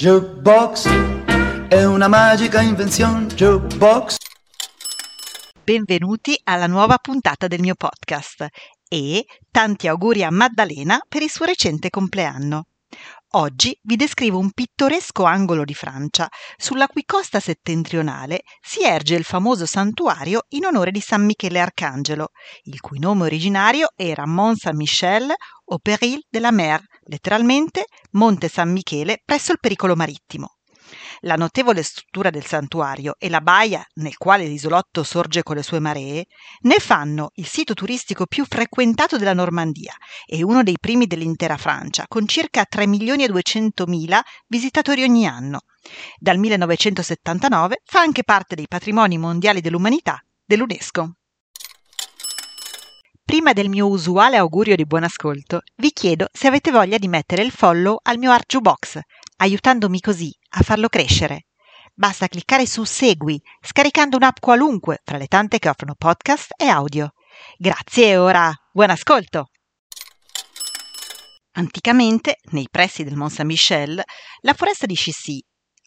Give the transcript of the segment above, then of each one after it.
Jukebox è una magica invenzione. Jukebox. Benvenuti alla nuova puntata del mio podcast e tanti auguri a Maddalena per il suo recente compleanno. Oggi vi descrivo un pittoresco angolo di Francia, sulla cui costa settentrionale si erge il famoso santuario in onore di San Michele Arcangelo, il cui nome originario era Mont Saint-Michel o Péril de la Mer, letteralmente Monte San Michele presso il pericolo marittimo. La notevole struttura del santuario e la baia nel quale l'isolotto sorge con le sue maree ne fanno il sito turistico più frequentato della Normandia e uno dei primi dell'intera Francia, con circa 3 milioni e 200 mila visitatori ogni anno. Dal 1979 fa anche parte dei patrimoni mondiali dell'umanità dell'UNESCO. Prima del mio usuale augurio di buon ascolto, vi chiedo se avete voglia di mettere il follow al mio Arju Box, aiutandomi così a farlo crescere. Basta cliccare su Segui, scaricando un'app qualunque fra le tante che offrono podcast e audio. Grazie e ora buon ascolto! Anticamente, nei pressi del Mont Saint-Michel, la foresta di Chissy,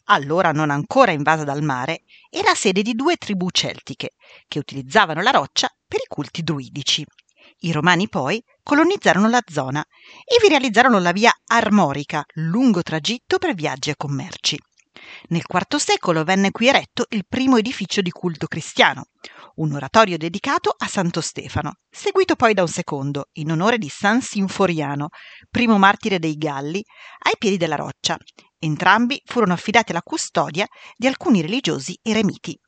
allora non ancora invasa dal mare, era sede di due tribù celtiche che utilizzavano la roccia per i culti druidici. I romani poi colonizzarono la zona e vi realizzarono la via armorica, lungo tragitto per viaggi e commerci. Nel IV secolo venne qui eretto il primo edificio di culto cristiano, un oratorio dedicato a Santo Stefano, seguito poi da un secondo, in onore di San Sinforiano, primo martire dei Galli, ai piedi della roccia. Entrambi furono affidati alla custodia di alcuni religiosi eremiti.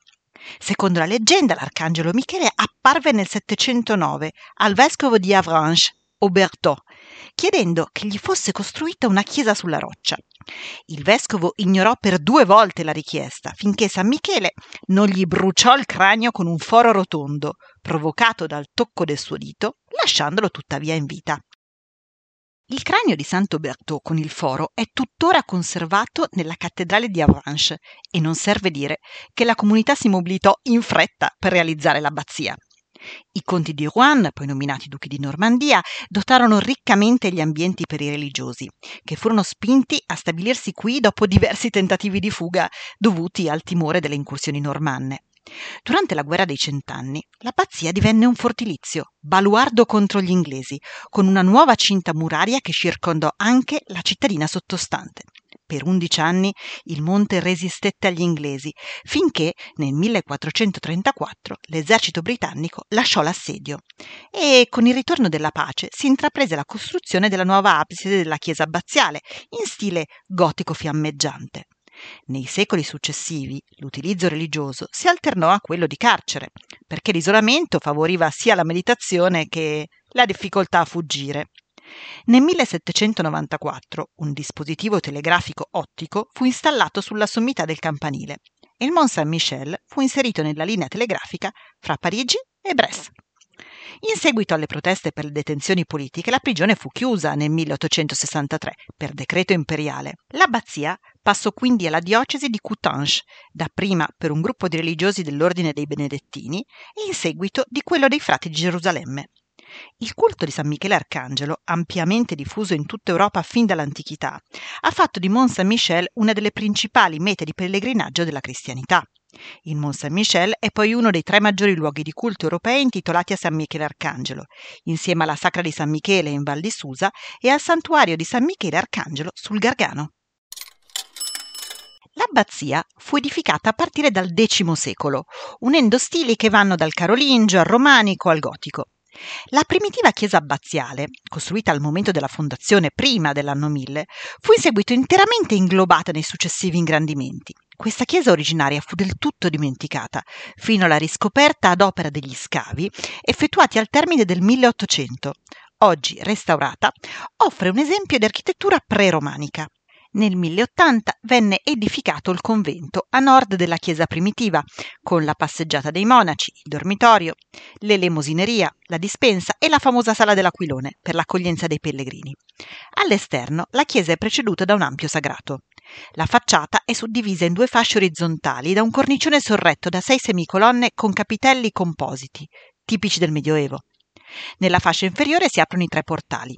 Secondo la leggenda, l'arcangelo Michele apparve nel 709 al vescovo di Avranches, Aubertot, chiedendo che gli fosse costruita una chiesa sulla roccia. Il vescovo ignorò per due volte la richiesta, finché San Michele non gli bruciò il cranio con un foro rotondo, provocato dal tocco del suo dito, lasciandolo tuttavia in vita. Il cranio di Santo Bertò con il foro è tuttora conservato nella cattedrale di Avranches e non serve dire che la comunità si mobilitò in fretta per realizzare l'abbazia. I conti di Rouen, poi nominati duchi di Normandia, dotarono riccamente gli ambienti per i religiosi, che furono spinti a stabilirsi qui dopo diversi tentativi di fuga dovuti al timore delle incursioni normanne. Durante la guerra dei cent'anni, l'abbazia divenne un fortilizio, baluardo contro gli inglesi, con una nuova cinta muraria che circondò anche la cittadina sottostante. Per undici anni il monte resistette agli inglesi, finché nel 1434 l'esercito britannico lasciò l'assedio e con il ritorno della pace si intraprese la costruzione della nuova abside della chiesa abbaziale in stile gotico fiammeggiante. Nei secoli successivi l'utilizzo religioso si alternò a quello di carcere, perché l'isolamento favoriva sia la meditazione che la difficoltà a fuggire. Nel 1794 un dispositivo telegrafico ottico fu installato sulla sommità del campanile e il Mont Saint-Michel fu inserito nella linea telegrafica fra Parigi e Brest. In seguito alle proteste per le detenzioni politiche, la prigione fu chiusa nel 1863 per decreto imperiale. L'abbazia passò quindi alla diocesi di Coutances, dapprima per un gruppo di religiosi dell'ordine dei Benedettini e in seguito di quello dei frati di Gerusalemme. Il culto di San Michele Arcangelo, ampiamente diffuso in tutta Europa fin dall'antichità, ha fatto di Mont Saint-Michel una delle principali mete di pellegrinaggio della cristianità. Il Mont Saint-Michel è poi uno dei tre maggiori luoghi di culto europei intitolati a San Michele Arcangelo, insieme alla Sacra di San Michele in Val di Susa e al santuario di San Michele Arcangelo sul Gargano. L'abbazia fu edificata a partire dal X secolo, unendo stili che vanno dal carolingio al romanico al gotico. La primitiva chiesa abbaziale, costruita al momento della fondazione prima dell'anno 1000, fu in seguito interamente inglobata nei successivi ingrandimenti. Questa chiesa originaria fu del tutto dimenticata, fino alla riscoperta ad opera degli scavi effettuati al termine del 1800. Oggi restaurata, offre un esempio di architettura pre-romanica. Nel 1080 venne edificato il convento a nord della chiesa primitiva, con la passeggiata dei monaci, il dormitorio, l'elemosineria, la dispensa e la famosa sala dell'aquilone per l'accoglienza dei pellegrini. All'esterno la chiesa è preceduta da un ampio sagrato. La facciata è suddivisa in due fasce orizzontali da un cornicione sorretto da sei semicolonne con capitelli compositi, tipici del Medioevo. Nella fascia inferiore si aprono i tre portali.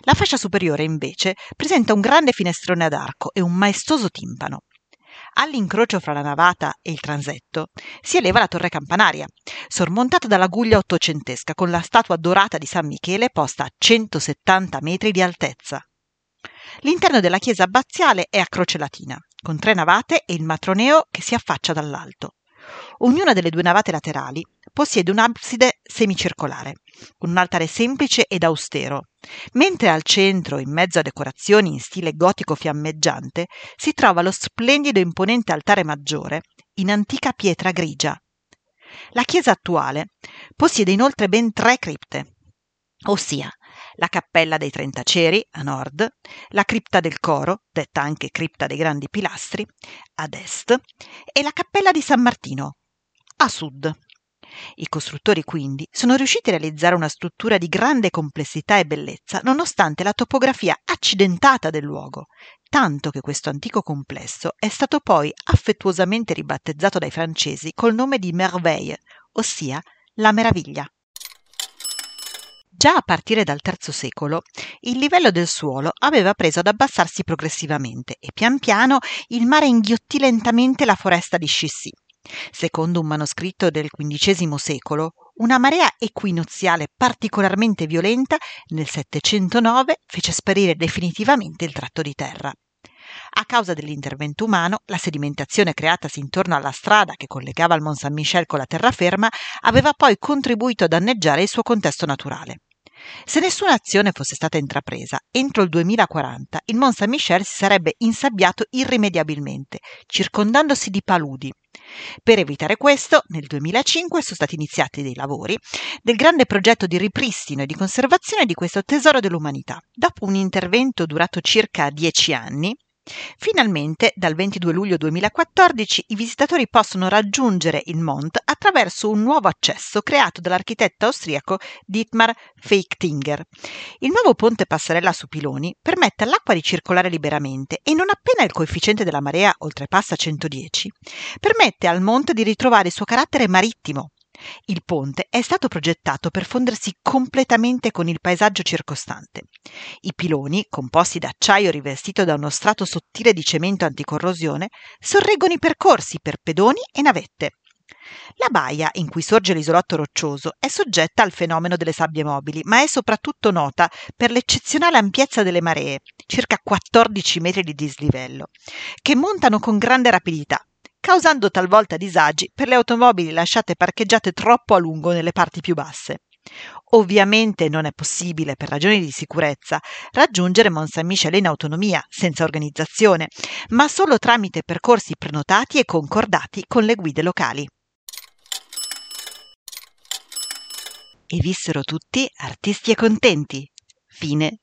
La fascia superiore, invece, presenta un grande finestrone ad arco e un maestoso timpano. All'incrocio fra la navata e il transetto si eleva la torre campanaria, sormontata dalla guglia ottocentesca con la statua dorata di San Michele posta a 170 metri di altezza. L'interno della chiesa abbaziale è a croce latina, con tre navate e il matroneo che si affaccia dall'alto. Ognuna delle due navate laterali possiede un'abside semicircolare, con un altare semplice ed austero, mentre al centro, in mezzo a decorazioni in stile gotico fiammeggiante, si trova lo splendido e imponente altare maggiore in antica pietra grigia. La chiesa attuale possiede inoltre ben tre cripte, ossia la cappella dei Trentaceri a nord, la cripta del coro, detta anche cripta dei grandi pilastri, ad est, e la cappella di San Martino a sud. I costruttori quindi sono riusciti a realizzare una struttura di grande complessità e bellezza nonostante la topografia accidentata del luogo, tanto che questo antico complesso è stato poi affettuosamente ribattezzato dai francesi col nome di Merveille, ossia la meraviglia. Già a partire dal III secolo il livello del suolo aveva preso ad abbassarsi progressivamente e pian piano il mare inghiottì lentamente la foresta di Chissy. Secondo un manoscritto del XV secolo, una marea equinoziale particolarmente violenta nel 709 fece sparire definitivamente il tratto di terra. A causa dell'intervento umano, la sedimentazione creatasi intorno alla strada che collegava il Mont Saint-Michel con la terraferma aveva poi contribuito a danneggiare il suo contesto naturale. Se nessuna azione fosse stata intrapresa, entro il 2040 il Mont Saint-Michel si sarebbe insabbiato irrimediabilmente, circondandosi di paludi. Per evitare questo, nel 2005 sono stati iniziati dei lavori del grande progetto di ripristino e di conservazione di questo tesoro dell'umanità. Dopo un intervento durato circa dieci anni, Finalmente, dal 22 luglio 2014, i visitatori possono raggiungere il Mont attraverso un nuovo accesso creato dall'architetto austriaco Dietmar Feichtinger. Il nuovo ponte passerella su piloni permette all'acqua di circolare liberamente e non appena il coefficiente della marea oltrepassa 110, permette al Mont di ritrovare il suo carattere marittimo, il ponte è stato progettato per fondersi completamente con il paesaggio circostante. I piloni, composti da acciaio rivestito da uno strato sottile di cemento anticorrosione, sorreggono i percorsi per pedoni e navette. La baia in cui sorge l'isolotto roccioso è soggetta al fenomeno delle sabbie mobili, ma è soprattutto nota per l'eccezionale ampiezza delle maree, circa 14 metri di dislivello, che montano con grande rapidità, causando talvolta disagi per le automobili lasciate parcheggiate troppo a lungo nelle parti più basse. Ovviamente non è possibile, per ragioni di sicurezza, raggiungere Mont Saint-Michel in autonomia, senza organizzazione, ma solo tramite percorsi prenotati e concordati con le guide locali. E vissero tutti artisti e contenti. Fine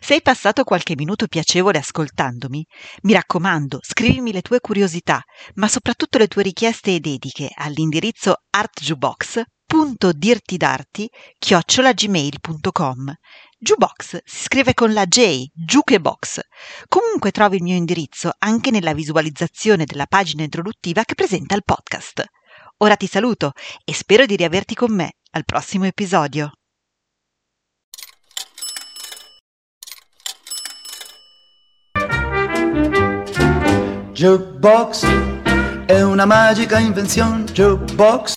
se hai passato qualche minuto piacevole ascoltandomi, mi raccomando, scrivimi le tue curiosità, ma soprattutto le tue richieste e dediche all'indirizzo artjubox.dirtidarti-gmail.com Jukebox si scrive con la J, Jukebox. Comunque trovi il mio indirizzo anche nella visualizzazione della pagina introduttiva che presenta il podcast. Ora ti saluto e spero di riaverti con me al prossimo episodio. Jukebox. È una magica invenzione, jukebox